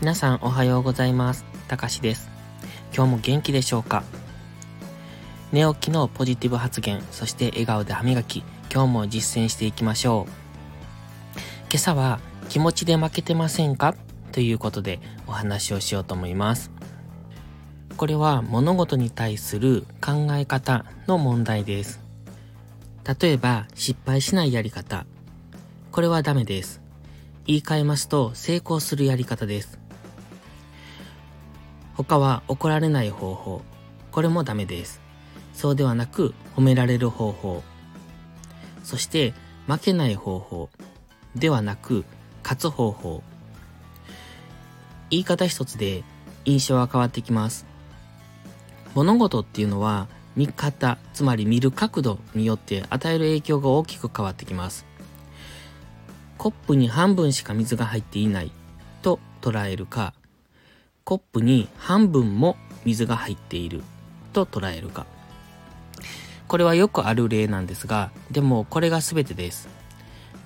皆さんおはようございます。たかしです。今日も元気でしょうか？寝起きのポジティブ発言、そして笑顔で歯磨き、今日も実践していきましょう。今朝は気持ちで負けてませんか？ということでお話をしようと思います。これは物事に対する考え方の問題です。例えば失敗しないやり方。これはダメです。言い換えますと成功するやり方です。他は怒られない方法。これもダメです。そうではなく褒められる方法。そして負けない方法。ではなく勝つ方法。言い方一つで印象は変わってきます。物事っていうのは見方、つまり見る角度によって与える影響が大きく変わってきます。コップに半分しか水が入っていないと捉えるか、コップに半分も水が入っていると捉えるか。これはよくある例なんですが、でもこれが全てです。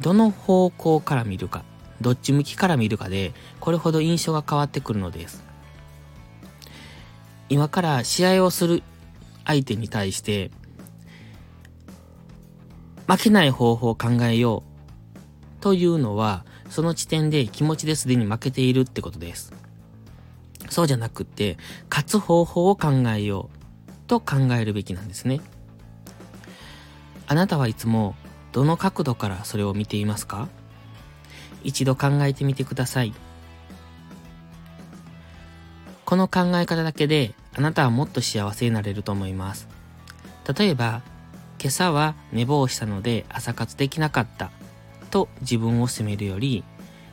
どの方向から見るか、どっち向きから見るかで、これほど印象が変わってくるのです。今から試合をする相手に対して、負けない方法を考えようというのは、その時点で気持ちですでに負けているってことです。そうじゃなくて、勝つ方法を考えようと考えるべきなんですね。あなたはいつもどの角度からそれを見ていますか？一度考えてみてください。この考え方だけであなたはもっと幸せになれると思います。例えば、今朝は寝坊したので朝活できなかったと自分を責めるより、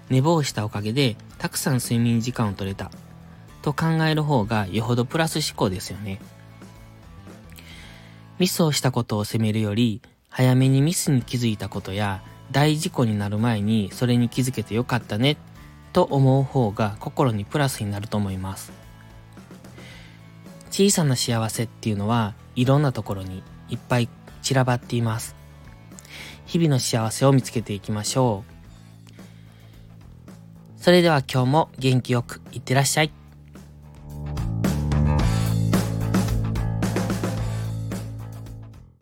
寝坊したおかげでたくさん睡眠時間を取れたと考える方がよほどプラス思考ですよね。ミスをしたことを責めるより、早めにミスに気づいたことや大事故になる前にそれに気づけてよかったねと思う方が心にプラスになると思います。小さな幸せっていうのはいろんなところにいっぱい散らばっています。日々の幸せを見つけていきましょう。それでは今日も元気よくいってらっしゃい。